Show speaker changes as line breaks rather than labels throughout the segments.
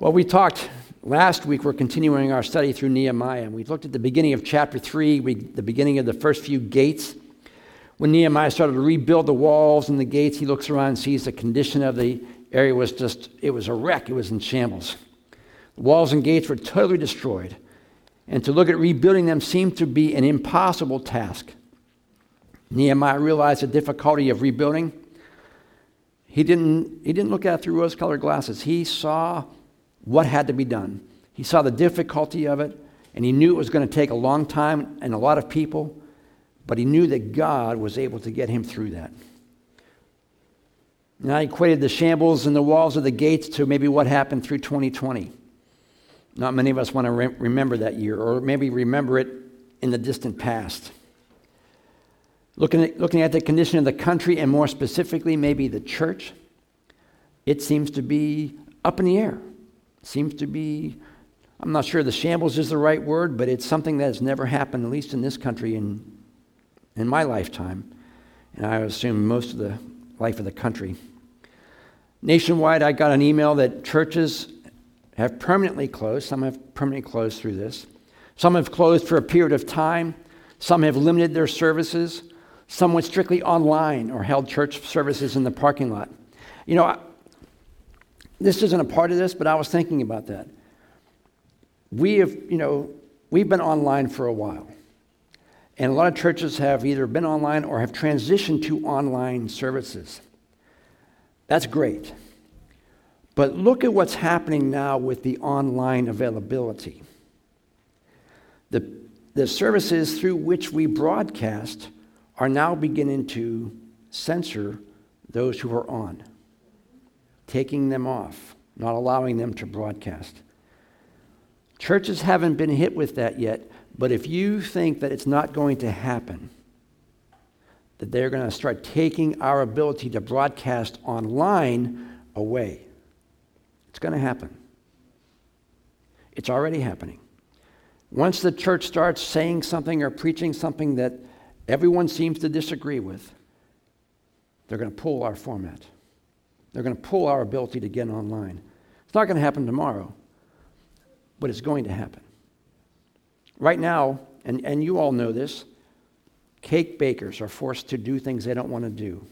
Well, we talked last week, we're continuing our study through Nehemiah, and we looked at the beginning of chapter 3, we, the beginning of the first few gates. When Nehemiah started to rebuild the walls and the gates, he looks around and sees the condition of the area was just, it was a wreck, it was in shambles. The walls and gates were totally destroyed, and to look at rebuilding them seemed to be an impossible task. Nehemiah realized the difficulty of rebuilding. He didn't, he didn't look at it through rose colored glasses. He saw what had to be done. He saw the difficulty of it, and he knew it was going to take a long time and a lot of people, but he knew that God was able to get him through that. And I equated the shambles and the walls of the gates to maybe what happened through 2020. Not many of us want to re- remember that year, or maybe remember it in the distant past. Looking at, looking at the condition of the country, and more specifically, maybe the church, it seems to be up in the air seems to be, I'm not sure the shambles is the right word, but it's something that has never happened, at least in this country in, in my lifetime. And I assume most of the life of the country. Nationwide, I got an email that churches have permanently closed. Some have permanently closed through this. Some have closed for a period of time. Some have limited their services. Some went strictly online or held church services in the parking lot. You know, this isn't a part of this, but I was thinking about that. We have, you know, we've been online for a while. And a lot of churches have either been online or have transitioned to online services. That's great. But look at what's happening now with the online availability. The, the services through which we broadcast are now beginning to censor those who are on taking them off, not allowing them to broadcast. Churches haven't been hit with that yet, but if you think that it's not going to happen, that they're going to start taking our ability to broadcast online away, it's going to happen. It's already happening. Once the church starts saying something or preaching something that everyone seems to disagree with, they're going to pull our format. They're going to pull our ability to get online. It's not going to happen tomorrow, but it's going to happen. Right now, and, and you all know this, cake bakers are forced to do things they don't want to do.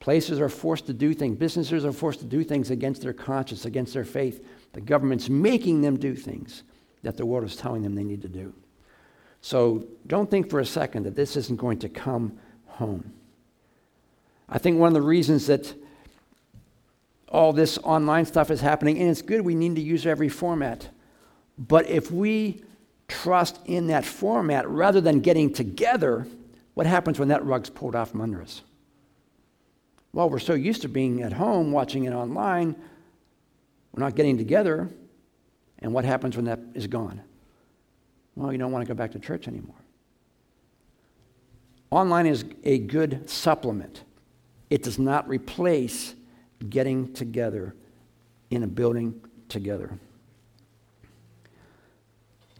Places are forced to do things. Businesses are forced to do things against their conscience, against their faith. The government's making them do things that the world is telling them they need to do. So don't think for a second that this isn't going to come home. I think one of the reasons that all this online stuff is happening, and it's good. We need to use every format. But if we trust in that format rather than getting together, what happens when that rug's pulled off from under us? Well, we're so used to being at home, watching it online, we're not getting together. And what happens when that is gone? Well, you don't want to go back to church anymore. Online is a good supplement, it does not replace getting together in a building together.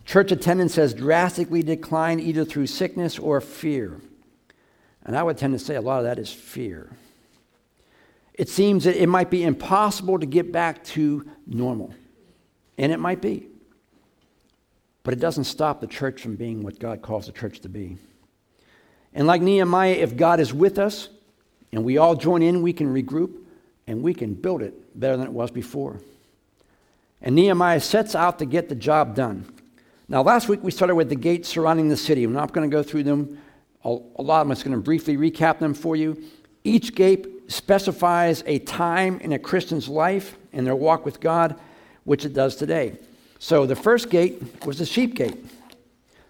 Church attendance has drastically declined either through sickness or fear. And I would tend to say a lot of that is fear. It seems that it might be impossible to get back to normal. And it might be. But it doesn't stop the church from being what God calls the church to be. And like Nehemiah, if God is with us and we all join in, we can regroup and we can build it better than it was before. And Nehemiah sets out to get the job done. Now, last week we started with the gates surrounding the city. I'm not going to go through them. A lot of them, I'm just going to briefly recap them for you. Each gate specifies a time in a Christian's life and their walk with God, which it does today. So the first gate was the sheep gate.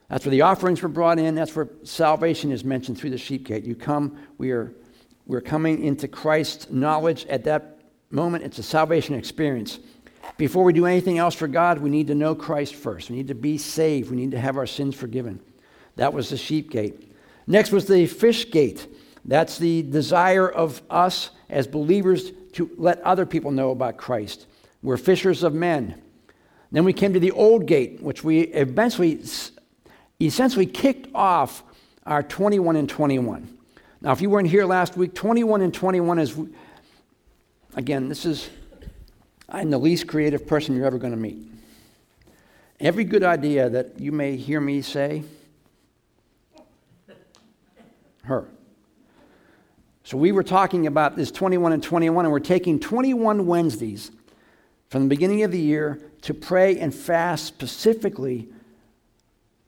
That's where the offerings were brought in. That's where salvation is mentioned through the sheep gate. You come, we are we're coming into Christ's knowledge at that moment. It's a salvation experience. Before we do anything else for God, we need to know Christ first. We need to be saved. We need to have our sins forgiven. That was the sheep gate. Next was the fish gate. That's the desire of us as believers to let other people know about Christ. We're fishers of men. Then we came to the old gate, which we eventually, essentially kicked off our 21 and 21. Now, if you weren't here last week, 21 and 21 is, again, this is I'm the least creative person you're ever going to meet. Every good idea that you may hear me say, her. So we were talking about this 21 and 21, and we're taking 21 Wednesdays from the beginning of the year to pray and fast specifically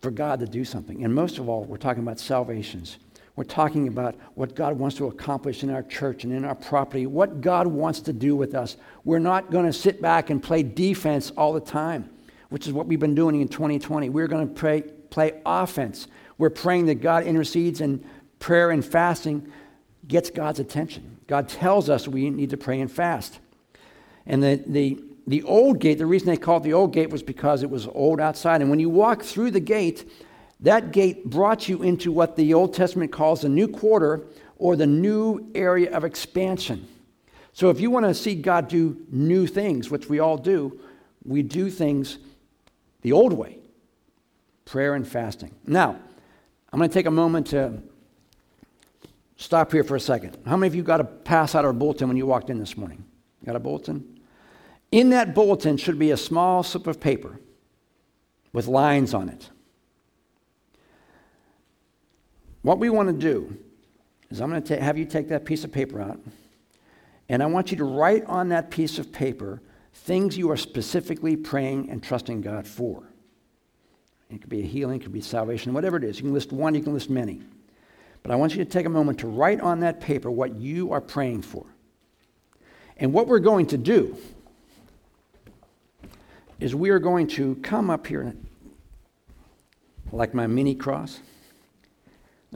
for God to do something. And most of all, we're talking about salvations. We're talking about what God wants to accomplish in our church and in our property, what God wants to do with us. We're not going to sit back and play defense all the time, which is what we've been doing in 2020. We're going to pray, play offense. We're praying that God intercedes and prayer and fasting gets God's attention. God tells us we need to pray and fast. And the, the, the old gate, the reason they called it the old gate was because it was old outside. And when you walk through the gate, that gate brought you into what the Old Testament calls the new quarter or the new area of expansion. So if you want to see God do new things, which we all do, we do things the old way prayer and fasting. Now, I'm going to take a moment to Stop here for a second. How many of you got a pass out a bulletin when you walked in this morning? You got a bulletin? In that bulletin should be a small slip of paper with lines on it. What we want to do is I'm going to have you take that piece of paper out, and I want you to write on that piece of paper things you are specifically praying and trusting God for. It could be a healing, it could be salvation, whatever it is. You can list one, you can list many. But I want you to take a moment to write on that paper what you are praying for. And what we're going to do is we are going to come up here like my mini cross,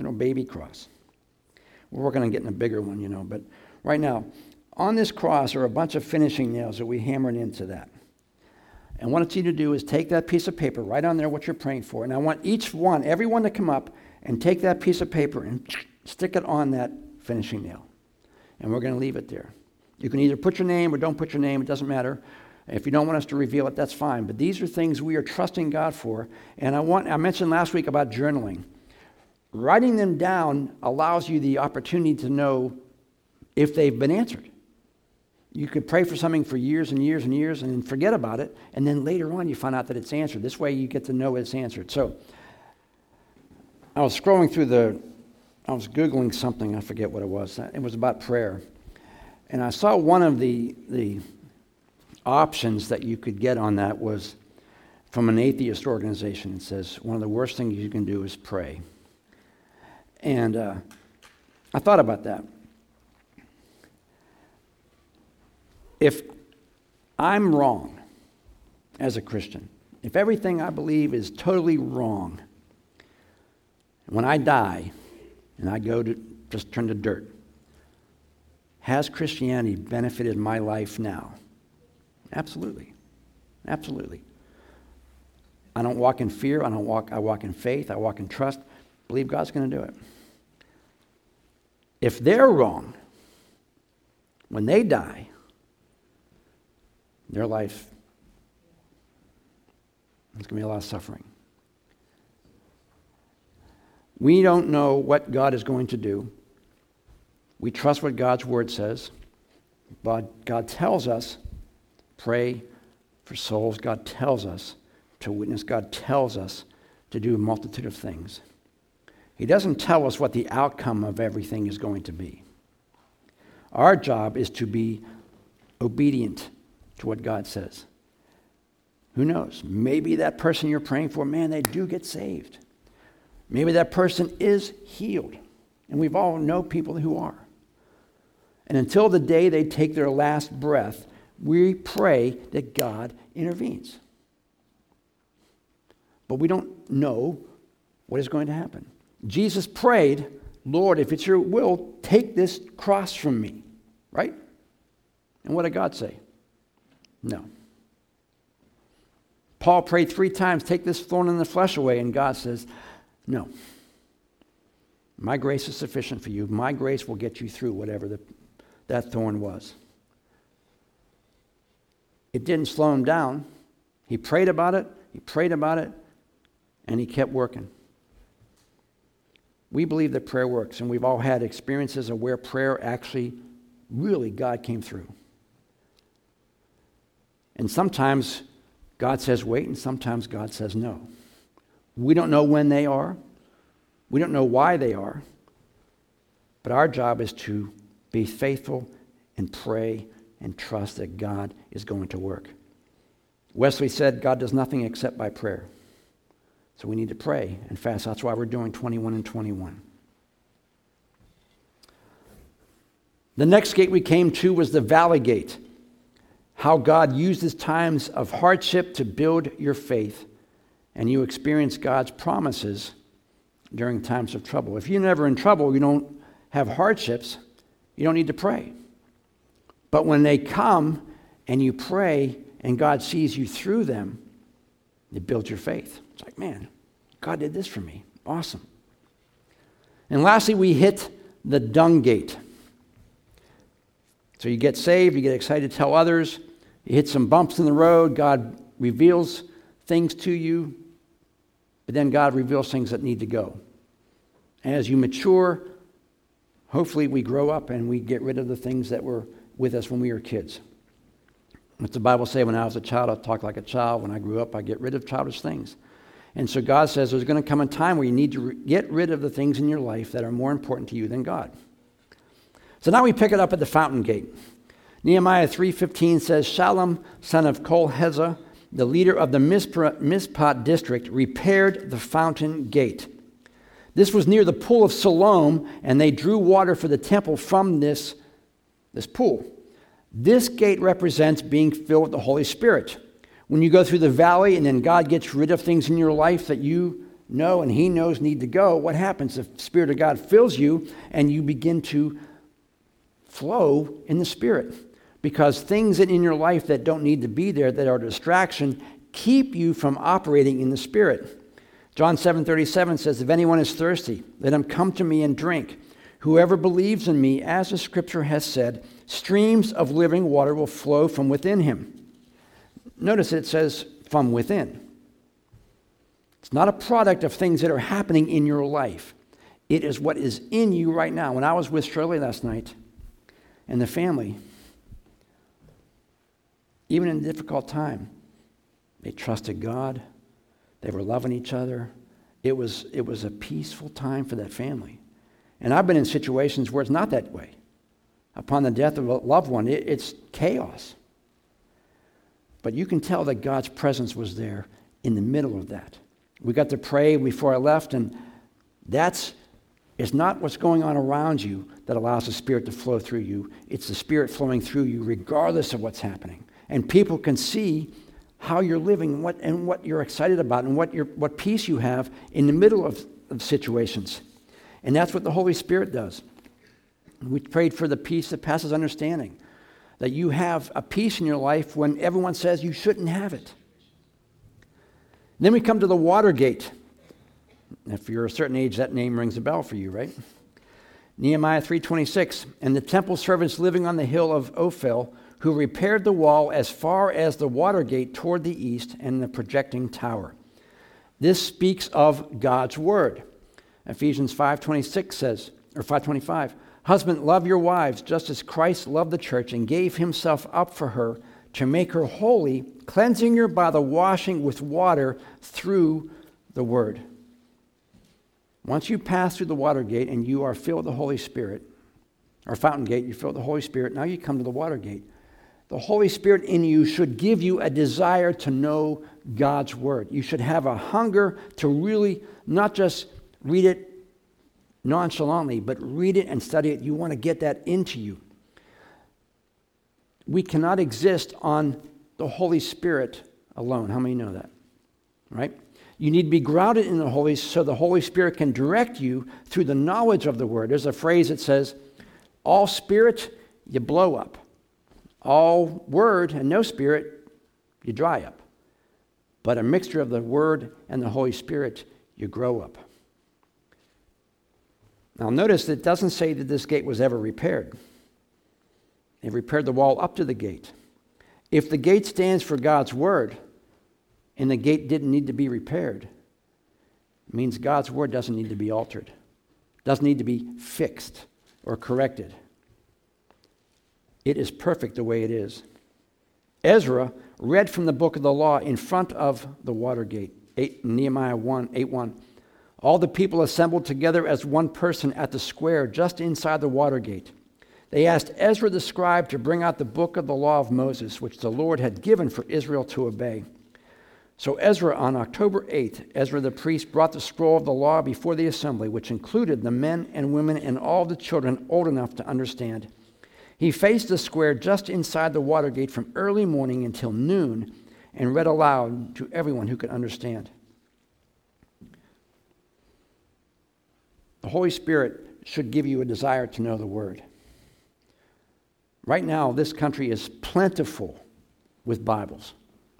little baby cross. We're working on getting a bigger one, you know, but right now, on this cross are a bunch of finishing nails that we hammered into that. And what I want you to do is take that piece of paper, write on there what you're praying for, and I want each one, everyone to come up and take that piece of paper and stick it on that finishing nail. And we're going to leave it there. You can either put your name or don't put your name, it doesn't matter. If you don't want us to reveal it, that's fine. But these are things we are trusting God for. And I want I mentioned last week about journaling. Writing them down allows you the opportunity to know if they've been answered. You could pray for something for years and years and years and then forget about it, and then later on you find out that it's answered. This way you get to know it's answered. So I was scrolling through the, I was Googling something, I forget what it was. It was about prayer. And I saw one of the, the options that you could get on that was from an atheist organization. It says, one of the worst things you can do is pray. And uh, I thought about that. If I'm wrong as a Christian, if everything I believe is totally wrong, when I die and I go to just turn to dirt, has Christianity benefited my life now? Absolutely. Absolutely. I don't walk in fear. I don't walk, I walk in faith. I walk in trust. Believe God's going to do it. If they're wrong, when they die, their life, there's going to be a lot of suffering. We don't know what God is going to do. We trust what God's word says. But God tells us, pray for souls. God tells us to witness. God tells us to do a multitude of things. He doesn't tell us what the outcome of everything is going to be. Our job is to be obedient to what God says. Who knows? Maybe that person you're praying for, man, they do get saved. Maybe that person is healed. And we've all know people who are. And until the day they take their last breath, we pray that God intervenes. But we don't know what is going to happen. Jesus prayed, Lord, if it's your will, take this cross from me. Right? And what did God say? No. Paul prayed three times, take this thorn in the flesh away, and God says, no. My grace is sufficient for you. My grace will get you through whatever the, that thorn was. It didn't slow him down. He prayed about it, he prayed about it, and he kept working. We believe that prayer works, and we've all had experiences of where prayer actually, really, God came through. And sometimes God says wait, and sometimes God says no. We don't know when they are, we don't know why they are, but our job is to be faithful and pray and trust that God is going to work. Wesley said, God does nothing except by prayer. So we need to pray and fast. That's why we're doing 21 and 21. The next gate we came to was the valley gate. How God uses times of hardship to build your faith, and you experience God's promises during times of trouble. If you're never in trouble, you don't have hardships, you don't need to pray. But when they come and you pray and God sees you through them, it builds your faith. It's like, man, God did this for me. Awesome. And lastly, we hit the dung gate. So you get saved, you get excited to tell others, you hit some bumps in the road, God reveals things to you, but then God reveals things that need to go. As you mature, hopefully we grow up and we get rid of the things that were with us when we were kids. What's the Bible say? When I was a child, I talked like a child. When I grew up, I get rid of childish things. And so God says there's going to come a time where you need to get rid of the things in your life that are more important to you than God. So now we pick it up at the fountain gate. Nehemiah 3:15 says Shallum, son of Kol-Hozeh, the leader of the Mizpah district, repaired the fountain gate. This was near the pool of Siloam, and they drew water for the temple from this, this pool. This gate represents being filled with the Holy Spirit. When you go through the valley and then God gets rid of things in your life that you know and He knows need to go, what happens? The Spirit of God fills you and you begin to flow in the Spirit. Because things in your life that don't need to be there, that are distraction, keep you from operating in the Spirit. John 7:37 says, "If anyone is thirsty, let him come to me and drink. Whoever believes in me, as the scripture has said, streams of living water will flow from within him." Notice it says from within. It's not a product of things that are happening in your life. It is what is in you right now. When I was with Shirley last night, and the family, even in a difficult time, they trusted God. They were loving each other. It was, it was a peaceful time for that family. And I've been in situations where it's not that way. Upon the death of a loved one, it, it's chaos. But you can tell that God's presence was there in the middle of that. We got to pray before I left, and that's it's not what's going on around you that allows the Spirit to flow through you. It's the Spirit flowing through you, regardless of what's happening. And people can see how you're living and what, and what you're excited about and what, what peace you have in the middle of, of situations. And that's what the Holy Spirit does. We prayed for the peace that passes understanding, that you have a peace in your life when everyone says you shouldn't have it. Then we come to the Watergate. If you're a certain age, that name rings a bell for you, right? Nehemiah 3:26, and the temple servants living on the hill of Ophel, who repaired the wall as far as the water gate toward the east and the projecting tower. This speaks of God's word. Ephesians 5:26 says, or 525, Husband, love your wives just as Christ loved the church and gave himself up for her to make her holy, cleansing her by the washing with water through the word. Once you pass through the water gate and you are filled with the Holy Spirit, or fountain gate, you fill the Holy Spirit, now you come to the water gate. The Holy Spirit in you should give you a desire to know God's Word. You should have a hunger to really not just read it nonchalantly, but read it and study it. You want to get that into you. We cannot exist on the Holy Spirit alone. How many know that? Right? You need to be grounded in the Holy so the Holy Spirit can direct you through the knowledge of the word. There's a phrase that says, all spirit, you blow up. All word and no spirit, you dry up. But a mixture of the word and the Holy Spirit, you grow up. Now, notice that it doesn't say that this gate was ever repaired. They repaired the wall up to the gate. If the gate stands for God's word, and the gate didn't need to be repaired, it means God's word doesn't need to be altered, doesn't need to be fixed or corrected. It is perfect the way it is. Ezra read from the book of the law in front of the water gate. 8, Nehemiah 1, 8 1. All the people assembled together as one person at the square just inside the water gate. They asked Ezra the scribe to bring out the book of the law of Moses, which the Lord had given for Israel to obey. So Ezra, on October 8th, Ezra the priest brought the scroll of the law before the assembly, which included the men and women and all the children old enough to understand. He faced the square just inside the water gate from early morning until noon and read aloud to everyone who could understand. The Holy Spirit should give you a desire to know the Word. Right now, this country is plentiful with Bibles.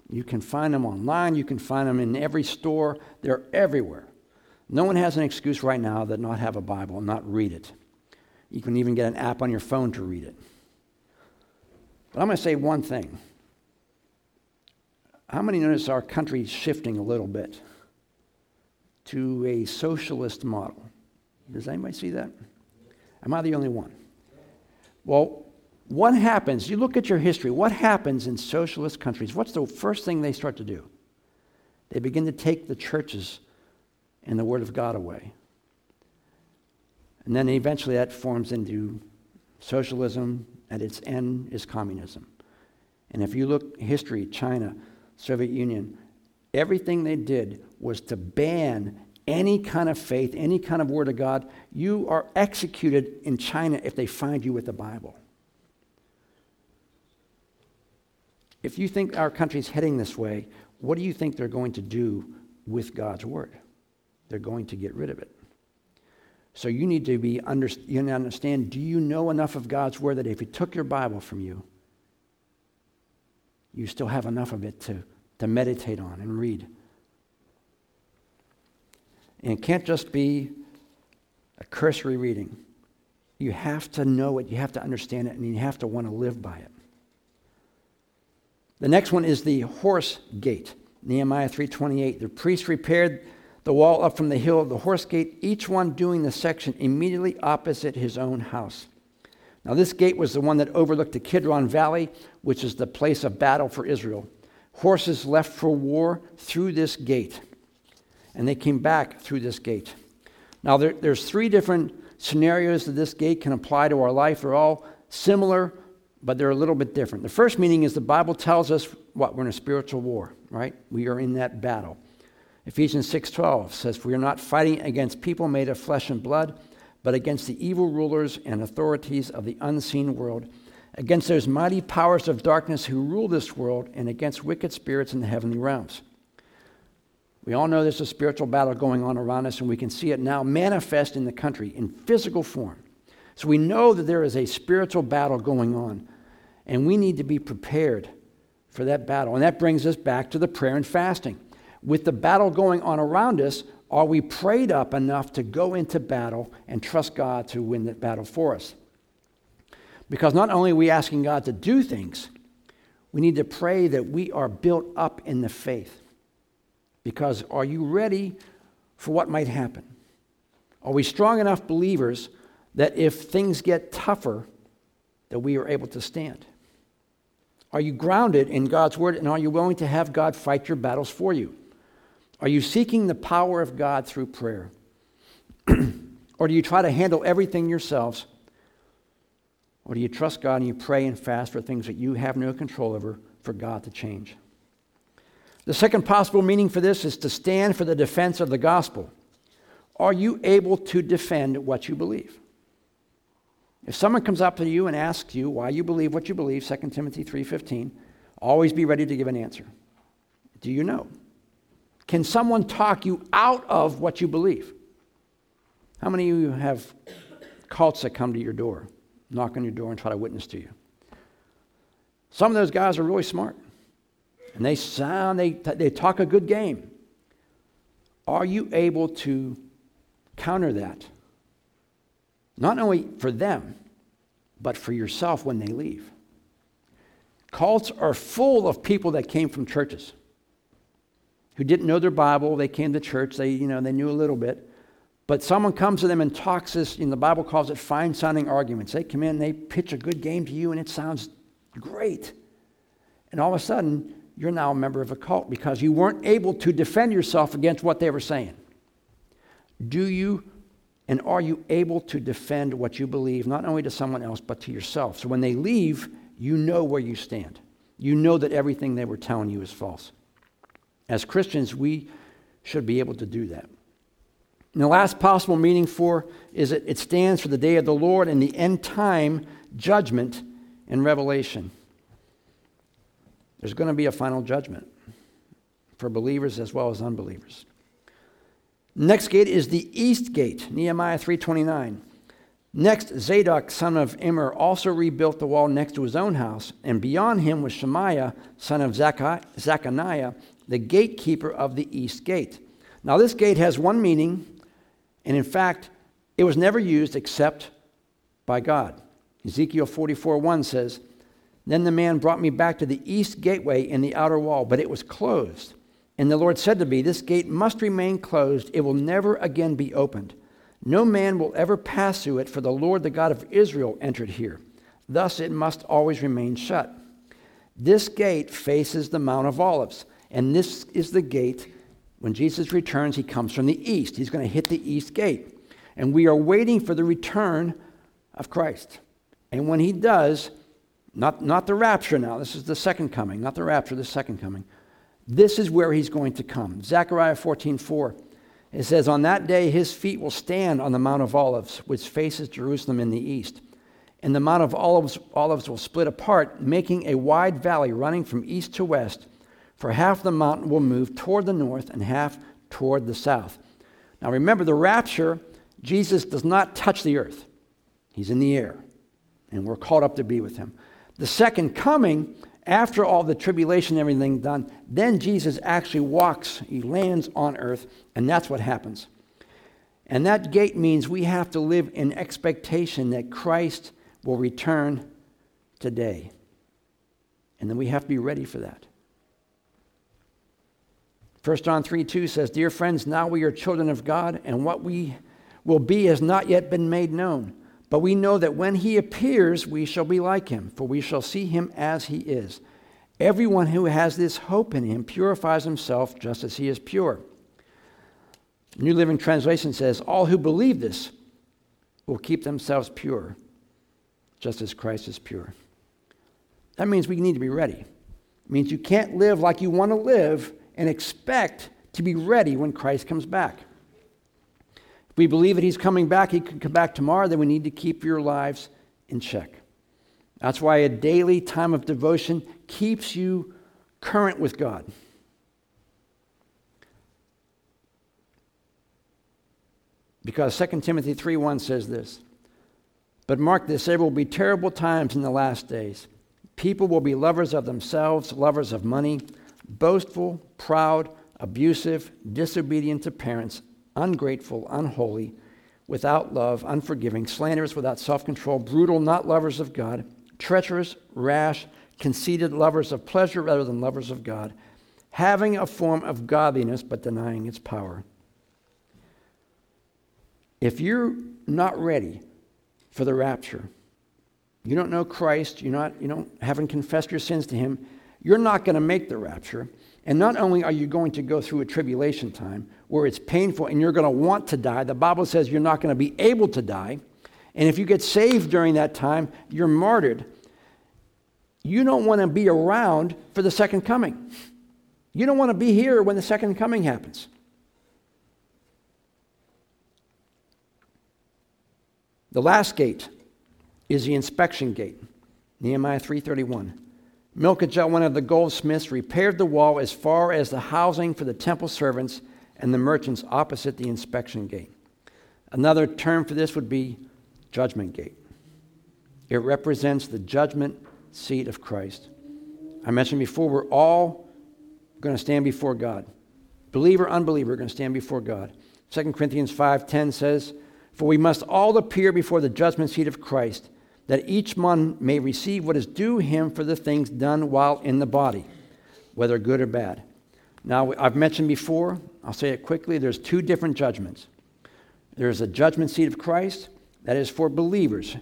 You can find them online, you can find them in every store, they're everywhere. No one has an excuse right now that not have a Bible and not read it. You can even get an app on your phone to read it. But I'm going to say one thing. How many notice our country shifting a little bit to a socialist model? Does anybody see that? Am I the only one? Well, what happens? You look at your history. What happens in socialist countries? What's the first thing they start to do? They begin to take the churches and the Word of God away. And then eventually that forms into socialism. At its end is communism. And if you look history, China, Soviet Union, everything they did was to ban any kind of faith, any kind of word of God. You are executed in China if they find you with the Bible. If you think our country's heading this way, what do you think they're going to do with God's word? They're going to get rid of it. So you need to be under, you understand do you know enough of God's word that if He took your Bible from you, you still have enough of it to, to meditate on and read? And it can't just be a cursory reading. You have to know it, you have to understand it, and you have to want to live by it. The next one is the horse gate. Nehemiah 3:28. The priests repaired the wall up from the hill of the horse gate, each one doing the section immediately opposite his own house. Now this gate was the one that overlooked the Kidron Valley, which is the place of battle for Israel. Horses left for war through this gate, and they came back through this gate. Now there, there's three different scenarios that this gate can apply to our life. They're all similar but they're a little bit different. The first meaning is the Bible tells us what we're in a spiritual war, right? We are in that battle. Ephesians 6:12 says we are not fighting against people made of flesh and blood, but against the evil rulers and authorities of the unseen world, against those mighty powers of darkness who rule this world, and against wicked spirits in the heavenly realms. We all know there's a spiritual battle going on around us, and we can see it now manifest in the country in physical form. So we know that there is a spiritual battle going on. And we need to be prepared for that battle. And that brings us back to the prayer and fasting. With the battle going on around us, are we prayed up enough to go into battle and trust God to win that battle for us? Because not only are we asking God to do things, we need to pray that we are built up in the faith. Because are you ready for what might happen? Are we strong enough believers that if things get tougher, that we are able to stand? Are you grounded in God's word and are you willing to have God fight your battles for you? Are you seeking the power of God through prayer? or do you try to handle everything yourselves? Or do you trust God and you pray and fast for things that you have no control over for God to change? The second possible meaning for this is to stand for the defense of the gospel. Are you able to defend what you believe? If someone comes up to you and asks you why you believe what you believe, 2 Timothy 3:15, always be ready to give an answer. Do you know? Can someone talk you out of what you believe? How many of you have cults that come to your door, knock on your door and try to witness to you? Some of those guys are really smart. And they sound, they, they talk a good game. Are you able to counter that? Not only for them, but for yourself when they leave. Cults are full of people that came from churches who didn't know their Bible. They came to church, they, you know, they knew a little bit. But someone comes to them and talks this, and the Bible calls it fine sounding arguments. They come in, they pitch a good game to you, and it sounds great. And all of a sudden, you're now a member of a cult because you weren't able to defend yourself against what they were saying. Do you and are you able to defend what you believe, not only to someone else, but to yourself? So when they leave, you know where you stand. You know that everything they were telling you is false. As Christians, we should be able to do that. And the last possible meaning for is that it stands for the day of the Lord and the end time judgment and revelation. There's going to be a final judgment for believers as well as unbelievers. Next gate is the east gate, Nehemiah 3:29. Next, Zadok, son of Immer, also rebuilt the wall next to his own house, and beyond him was Shemaiah, son of Zechariah, the gatekeeper of the east gate. Now, this gate has one meaning, and in fact, it was never used except by God. Ezekiel 44:1 says, Then the man brought me back to the east gateway in the outer wall, but it was closed. And the Lord said to me, This gate must remain closed, it will never again be opened. No man will ever pass through it, for the Lord, the God of Israel, entered here. Thus it must always remain shut. This gate faces the Mount of Olives, and this is the gate. When Jesus returns, he comes from the east. He's going to hit the east gate. And we are waiting for the return of Christ. And when he does, not, not the rapture now, this is the second coming, not the rapture, the second coming. This is where he's going to come. Zechariah 14 4. It says, On that day his feet will stand on the Mount of Olives, which faces Jerusalem in the east. And the Mount of Olives, Olives will split apart, making a wide valley running from east to west. For half the mountain will move toward the north and half toward the south. Now remember, the rapture, Jesus does not touch the earth, he's in the air, and we're caught up to be with him. The second coming, after all the tribulation and everything done, then Jesus actually walks, he lands on earth, and that's what happens. And that gate means we have to live in expectation that Christ will return today. And then we have to be ready for that. 1 John 3 2 says, Dear friends, now we are children of God, and what we will be has not yet been made known. But we know that when he appears, we shall be like him, for we shall see him as he is. Everyone who has this hope in him purifies himself just as he is pure. New Living Translation says, All who believe this will keep themselves pure, just as Christ is pure. That means we need to be ready. It means you can't live like you want to live and expect to be ready when Christ comes back. If we believe that He's coming back, He could come back tomorrow, then we need to keep your lives in check. That's why a daily time of devotion keeps you current with God. Because 2 Timothy 3:1 says this. But mark this, there will be terrible times in the last days. People will be lovers of themselves, lovers of money, boastful, proud, abusive, disobedient to parents, ungrateful, unholy, without love, unforgiving, slanderous, without self control, brutal, not lovers of God, treacherous, rash, conceited, lovers of pleasure rather than lovers of God, having a form of godliness but denying its power. If you're not ready for the rapture, you don't know Christ, you're not, you don't, haven't confessed your sins to Him, you're not going to make the rapture. And not only are you going to go through a tribulation time where it's painful and you're going to want to die, the Bible says you're not going to be able to die. And if you get saved during that time, you're martyred. You don't want to be around for the second coming. You don't want to be here when the second coming happens. The last gate is the inspection gate. Nehemiah 3:31. Milcah, one of the goldsmiths, repaired the wall as far as the housing for the temple servants and the merchants opposite the inspection gate. Another term for this would be judgment gate. It represents the judgment seat of Christ. I mentioned before, we're all going to stand before God. Believer, unbeliever, are going to stand before God. 2 Corinthians 5:10 says, "For we must all appear before the judgment seat of Christ." That each one may receive what is due him for the things done while in the body, whether good or bad. Now, I've mentioned before, I'll say it quickly there's two different judgments. There's a judgment seat of Christ, that is for believers.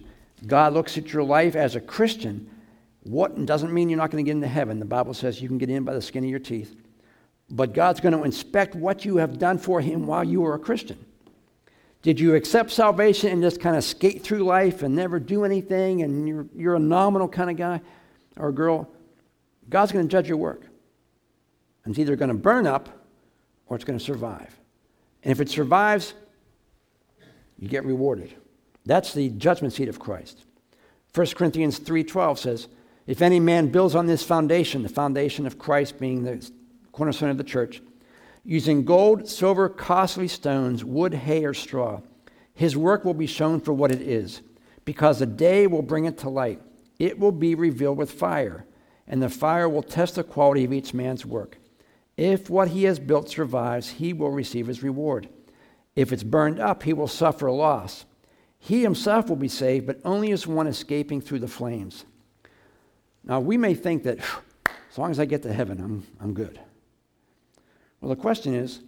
God looks at your life as a Christian. What doesn't mean you're not going to get into heaven. The Bible says you can get in by the skin of your teeth. But God's going to inspect what you have done for Him while you were a Christian. Did you accept salvation and just kind of skate through life and never do anything and you're, you're a nominal kind of guy or girl? God's going to judge your work. And it's either going to burn up or it's going to survive. And if it survives, you get rewarded. That's the judgment seat of Christ. 1 Corinthians 3:12 says, "If any man builds on this foundation, the foundation of Christ being the cornerstone of the church, using gold, silver, costly stones, wood, hay, or straw, his work will be shown for what it is, because the day will bring it to light. It will be revealed with fire, and the fire will test the quality of each man's work. If what he has built survives, he will receive his reward. If it's burned up, he will suffer loss. He himself will be saved, but only as one escaping through the flames. Now, we may think that as long as I get to heaven, I'm, I'm good. Well, the question is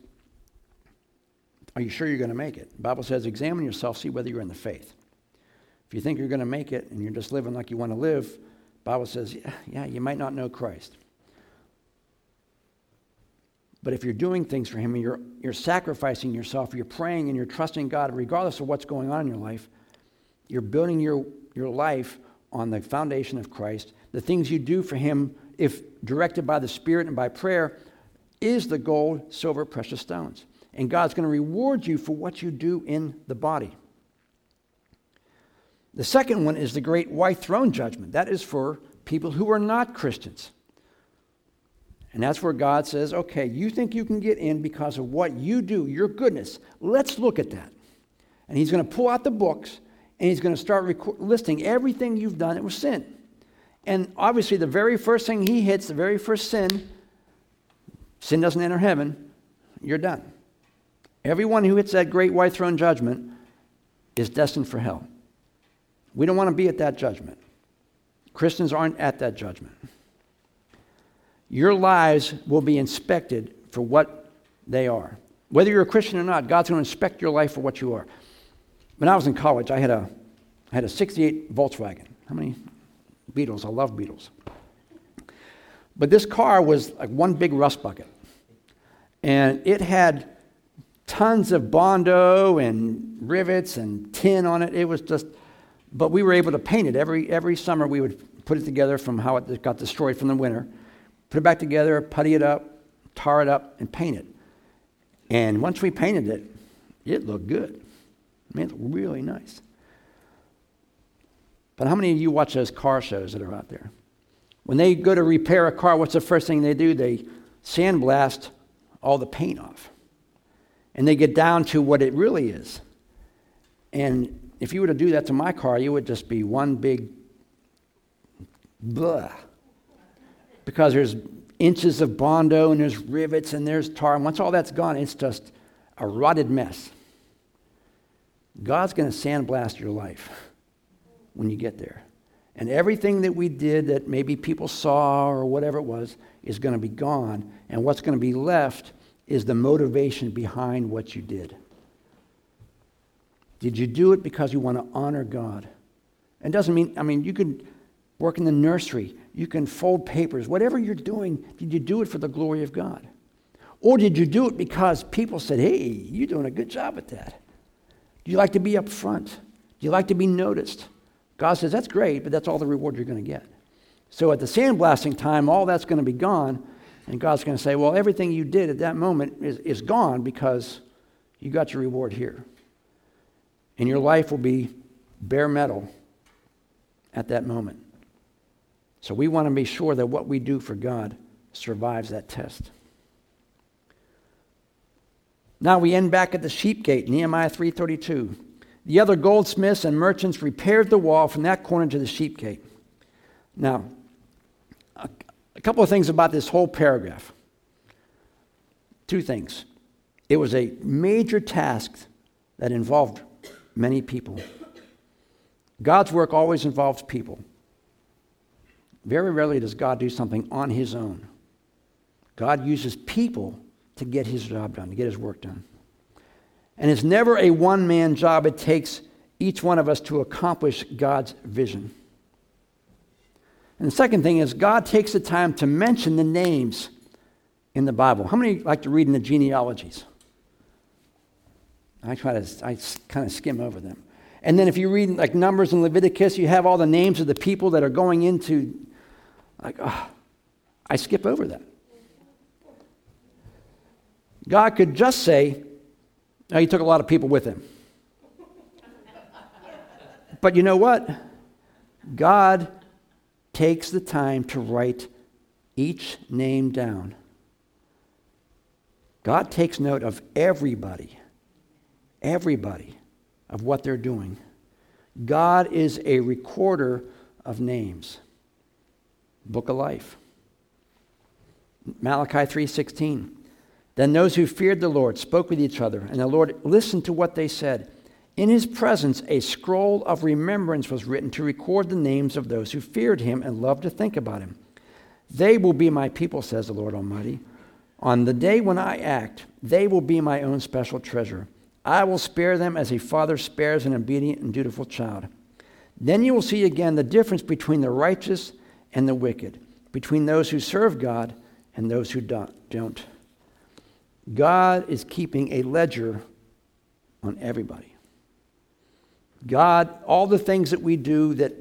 are you sure you're going to make it? The Bible says, examine yourself, see whether you're in the faith. If you think you're going to make it and you're just living like you want to live, Bible says, yeah, yeah, you might not know Christ. But if you're doing things for Him and you're, you're sacrificing yourself, you're praying and you're trusting God, regardless of what's going on in your life, you're building your, your life on the foundation of Christ. The things you do for Him, if directed by the Spirit and by prayer, is the gold, silver, precious stones. And God's going to reward you for what you do in the body. The second one is the great white throne judgment. That is for people who are not Christians. And that's where God says, okay, you think you can get in because of what you do, your goodness. Let's look at that. And he's going to pull out the books and he's going to start rec- listing everything you've done that was sin. And obviously, the very first thing he hits, the very first sin, sin doesn't enter heaven, you're done. Everyone who hits that great white throne judgment is destined for hell. We don't want to be at that judgment. Christians aren't at that judgment your lives will be inspected for what they are. Whether you're a Christian or not, God's going to inspect your life for what you are. When I was in college, I had a, I had a 68 Volkswagen. How many Beetles? I love Beetles. But this car was like one big rust bucket. And it had tons of Bondo and rivets and tin on it. It was just, but we were able to paint it. Every, every summer we would put it together from how it got destroyed from the winter put it back together, putty it up, tar it up, and paint it. And once we painted it, it looked good. I mean, it looked really nice. But how many of you watch those car shows that are out there? When they go to repair a car, what's the first thing they do? They sandblast all the paint off. And they get down to what it really is. And if you were to do that to my car, you would just be one big blah because there's inches of Bondo and there's rivets and there's tar. And once all that's gone, it's just a rotted mess. God's going to sandblast your life when you get there. And everything that we did that maybe people saw or whatever it was is going to be gone. And what's going to be left is the motivation behind what you did. Did you do it because you want to honor God? It doesn't mean, I mean, you could work in the nursery you can fold papers, whatever you're doing, did you do it for the glory of God? Or did you do it because people said, hey, you're doing a good job at that? Do you like to be up front? Do you like to be noticed? God says, that's great, but that's all the reward you're going to get. So at the sandblasting time, all that's going to be gone, and God's going to say, well, everything you did at that moment is, is gone because you got your reward here. And your life will be bare metal at that moment. So we want to be sure that what we do for God survives that test. Now we end back at the sheep gate, Nehemiah 3:32. The other goldsmiths and merchants repaired the wall from that corner to the sheep gate. Now, a, a couple of things about this whole paragraph. Two things. It was a major task that involved many people. God's work always involves people. Very rarely does God do something on his own. God uses people to get his job done, to get his work done. And it's never a one man job, it takes each one of us to accomplish God's vision. And the second thing is God takes the time to mention the names in the Bible. How many like to read in the genealogies? I try to, I kind of skim over them. And then if you read like Numbers and Leviticus, you have all the names of the people that are going into, like, oh, I skip over that. God could just say, oh, he took a lot of people with him. but you know what? God takes the time to write each name down. God takes note of everybody, everybody, of what they're doing. God is a recorder of names. Book of Life. Malachi 3:16. Then those who feared the Lord spoke with each other, and the Lord listened to what they said. In his presence, a scroll of remembrance was written to record the names of those who feared him and loved to think about him. They will be my people, says the Lord Almighty. On the day when I act, they will be my own special treasure. I will spare them as a father spares an obedient and dutiful child. Then you will see again the difference between the righteous and the wicked, between those who serve God and those who don't. God is keeping a ledger on everybody. God, all the things that we do that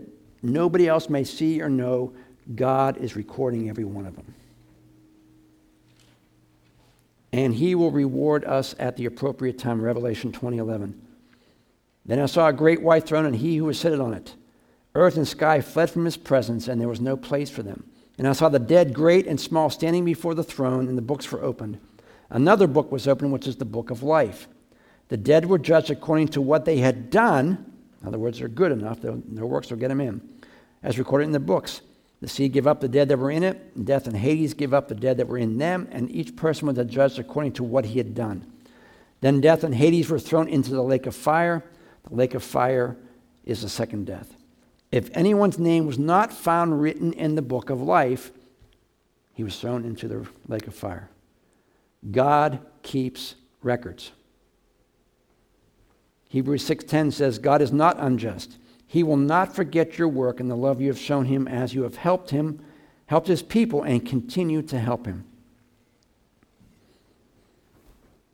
nobody else may see or know, God is recording every one of them. And he will reward us at the appropriate time, Revelation 20:11. Then I saw a great white throne and he who was seated on it. Earth and sky fled from his presence, and there was no place for them. And I saw the dead, great and small, standing before the throne, and the books were opened. Another book was opened, which is the book of life. The dead were judged according to what they had done in other words, they're good enough, their works will get them in. As recorded in the books, the sea gave up the dead that were in it, and death and Hades gave up the dead that were in them, and each person was judged according to what he had done. Then death and Hades were thrown into the lake of fire. The lake of fire is the second death. If anyone's name was not found written in the book of life, he was thrown into the lake of fire. God keeps records. Hebrews 6:10 says God is not unjust. He will not forget your work and the love you have shown him as you have helped him, helped his people and continue to help him.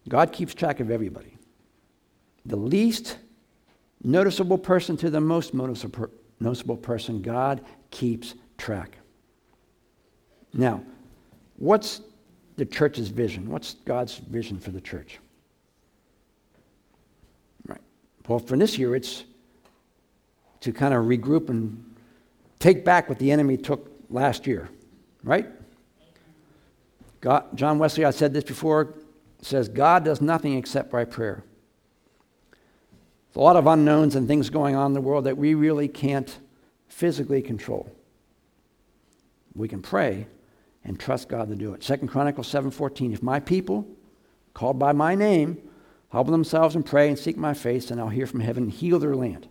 God keeps track of everybody. The least noticeable person to the most noticeable person, God keeps track. Now, what's the church's vision? What's God's vision for the church? Right. Well, for this year, it's to kind of regroup and take back what the enemy took last year, right? God, John Wesley, I said this before, says God does nothing except by prayer. There's a lot of unknowns and things going on in the world that we really can't physically control. We can pray and trust God to do it. Second Chronicles 7:14. If my people, called by my name, humble themselves and pray and seek my face, and I'll hear from heaven and heal their land.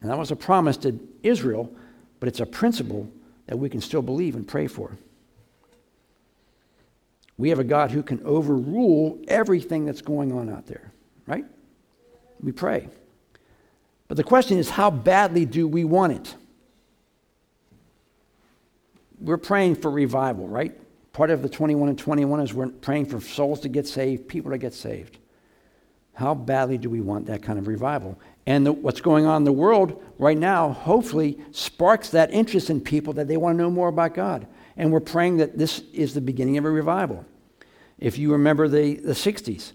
And that was a promise to Israel, but it's a principle that we can still believe and pray for. We have a God who can overrule everything that's going on out there, right? We pray. But the question is, how badly do we want it? We're praying for revival, right? Part of the 21 and 21 is we're praying for souls to get saved, people to get saved. How badly do we want that kind of revival? And the, what's going on in the world right now, hopefully, sparks that interest in people that they want to know more about God. And we're praying that this is the beginning of a revival. If you remember the, the 60s,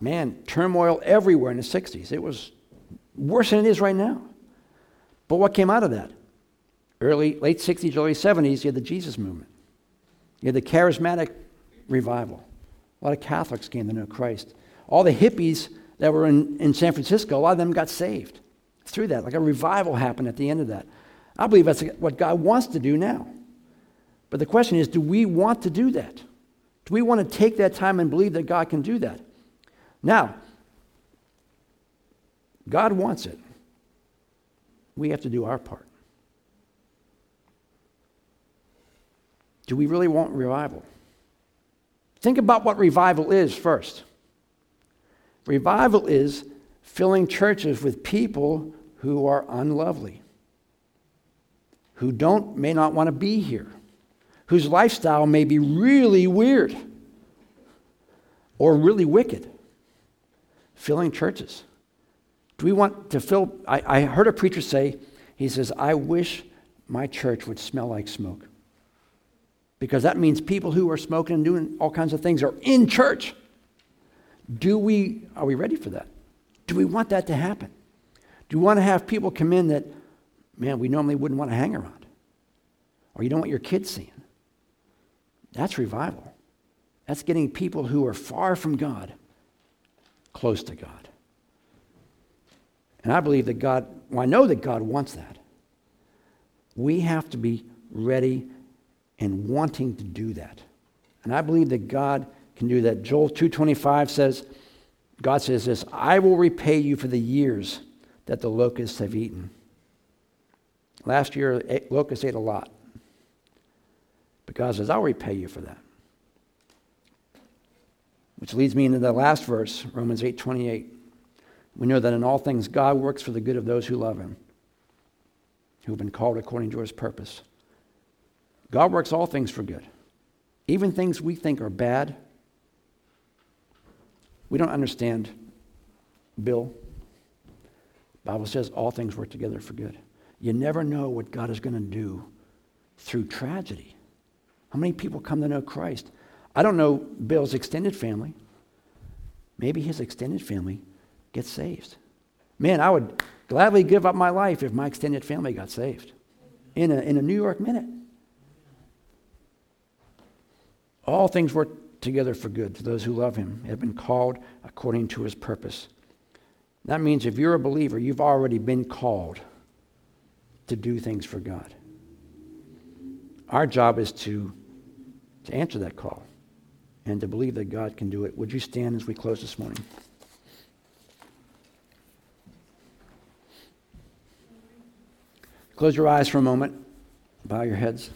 man, turmoil everywhere in the 60s. It was worse than it is right now. But what came out of that? Early, late 60s, early 70s, you had the Jesus movement. You had the charismatic revival. A lot of Catholics came to know Christ all the hippies that were in, in San Francisco, a lot of them got saved through that. Like a revival happened at the end of that. I believe that's what God wants to do now. But the question is do we want to do that? Do we want to take that time and believe that God can do that? Now, God wants it. We have to do our part. Do we really want revival? Think about what revival is first. Revival is filling churches with people who are unlovely, who don't may not want to be here, whose lifestyle may be really weird or really wicked, filling churches. Do we want to fill? I, I heard a preacher say, he says, I wish my church would smell like smoke. Because that means people who are smoking and doing all kinds of things are in church. Do we, are we ready for that? Do we want that to happen? Do we want to have people come in that, man, we normally wouldn't want to hang around? Or you don't want your kids seeing? That's revival. That's getting people who are far from God close to God. And I believe that God, well, I know that God wants that. We have to be ready and wanting to do that. And I believe that God can do that. Joel 2:25 says, God says this, I will repay you for the years that the locusts have eaten. Last year, eh, locusts ate a lot. But God says, I'll repay you for that. Which leads me into the last verse, Romans 8:28. We know that in all things God works for the good of those who love him, who have been called according to his purpose. God works all things for good. Even things we think are bad. We don't understand Bill. Bible says all things work together for good. You never know what God is going to do through tragedy. How many people come to know Christ? I don't know Bill's extended family. Maybe his extended family gets saved. Man, I would gladly give up my life if my extended family got saved in a, in a New York minute. All things work together for good to those who love him, have been called according to his purpose. That means if you're a believer, you've already been called to do things for God. Our job is to, to answer that call and to believe that God can do it. Would you stand as we close this morning? Close your eyes for a moment. Bow your heads.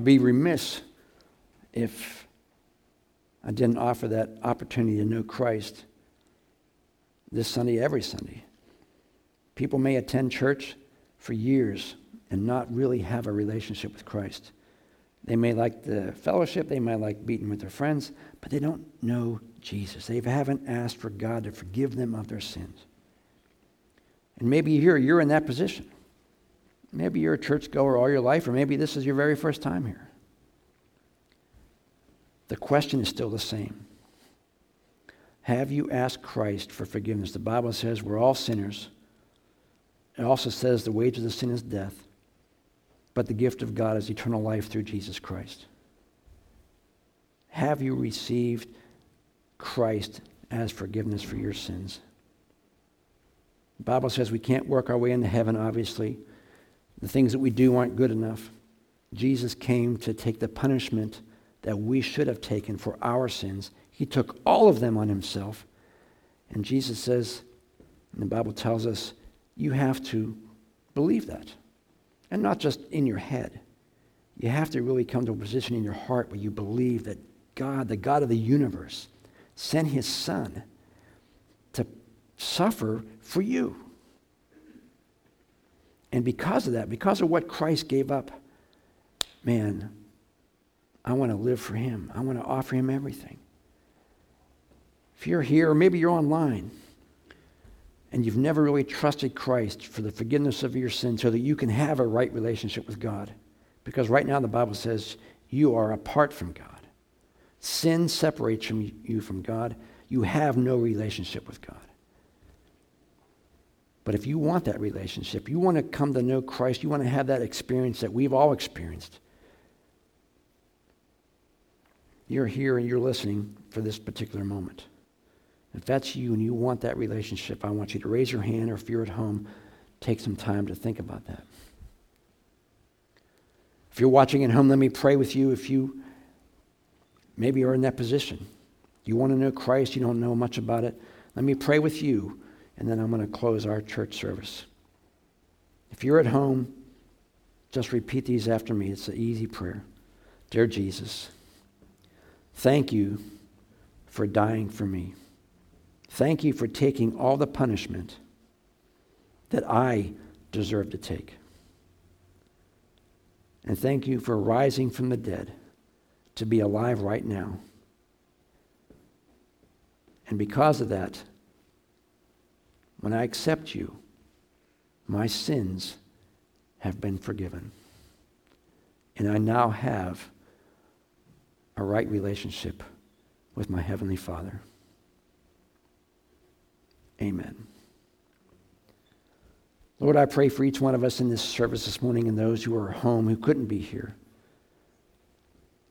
I'd be remiss if I didn't offer that opportunity to know Christ this Sunday, every Sunday. People may attend church for years and not really have a relationship with Christ. They may like the fellowship, they might like beating with their friends, but they don't know Jesus. They haven't asked for God to forgive them of their sins. And maybe here you're in that position. Maybe you're a churchgoer all your life, or maybe this is your very first time here. The question is still the same Have you asked Christ for forgiveness? The Bible says we're all sinners. It also says the wages of sin is death, but the gift of God is eternal life through Jesus Christ. Have you received Christ as forgiveness for your sins? The Bible says we can't work our way into heaven, obviously. The things that we do aren't good enough. Jesus came to take the punishment that we should have taken for our sins. He took all of them on himself. And Jesus says, and the Bible tells us, you have to believe that. And not just in your head. You have to really come to a position in your heart where you believe that God, the God of the universe, sent his son to suffer for you. And because of that, because of what Christ gave up, man, I want to live for him. I want to offer him everything. If you're here, or maybe you're online, and you've never really trusted Christ for the forgiveness of your sins so that you can have a right relationship with God. Because right now the Bible says you are apart from God. Sin separates from you from God. You have no relationship with God. But if you want that relationship, you want to come to know Christ, you want to have that experience that we've all experienced, you're here and you're listening for this particular moment. If that's you and you want that relationship, I want you to raise your hand, or if you're at home, take some time to think about that. If you're watching at home, let me pray with you. If you maybe are in that position, you want to know Christ, you don't know much about it, let me pray with you and then I'm going to close our church service. If you're at home, just repeat these after me. It's an easy prayer. Dear Jesus, Thank you for dying for me. Thank you for taking all the punishment that I deserve to take. And thank you for rising from the dead to be alive right now. And because of that, when I accept you, my sins have been forgiven. And I now have a right relationship with my Heavenly Father. Amen. Lord, I pray for each one of us in this service this morning and those who are home who couldn't be here.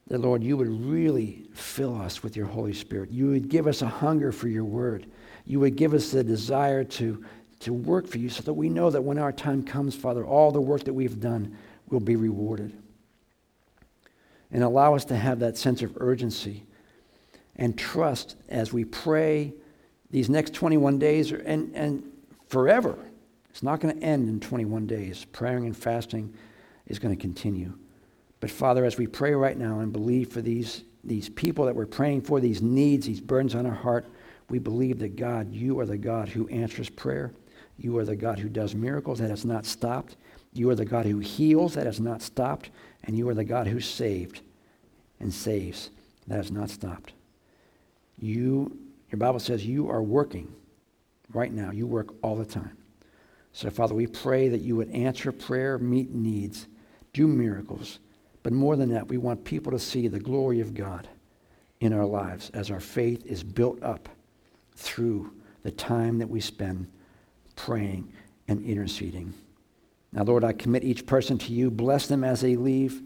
That, Lord, you would really fill us with your Holy Spirit. You would give us a hunger for your word. You would give us the desire to, to work for you so that we know that when our time comes, Father, all the work that we've done will be rewarded. And allow us to have that sense of urgency and trust as we pray these next 21 days and, and forever it's not going to end in 21 days. Praying and fasting is going to continue. But Father, as we pray right now and believe for these, these people that we're praying for, these needs, these burdens on our heart, we believe that God, you are the God who answers prayer. You are the God who does miracles that has not stopped. You are the God who heals that has not stopped. And you are the God who saved and saves that has not stopped. You, your Bible says you are working right now. You work all the time. So, Father, we pray that you would answer prayer, meet needs, do miracles. But more than that, we want people to see the glory of God in our lives as our faith is built up through the time that we spend praying and interceding. Now, Lord, I commit each person to you. Bless them as they leave.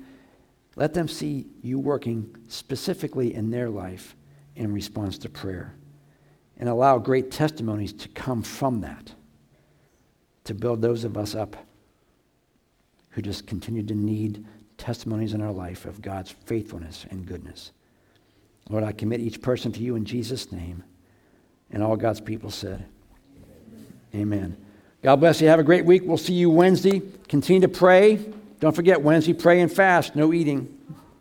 Let them see you working specifically in their life in response to prayer. And allow great testimonies to come from that to build those of us up who just continue to need testimonies in our life of God's faithfulness and goodness. Lord, I commit each person to you in Jesus' name. And all God's people said, Amen. God bless you. Have a great week. We'll see you Wednesday. Continue to pray. Don't forget, Wednesday, pray and fast. No eating.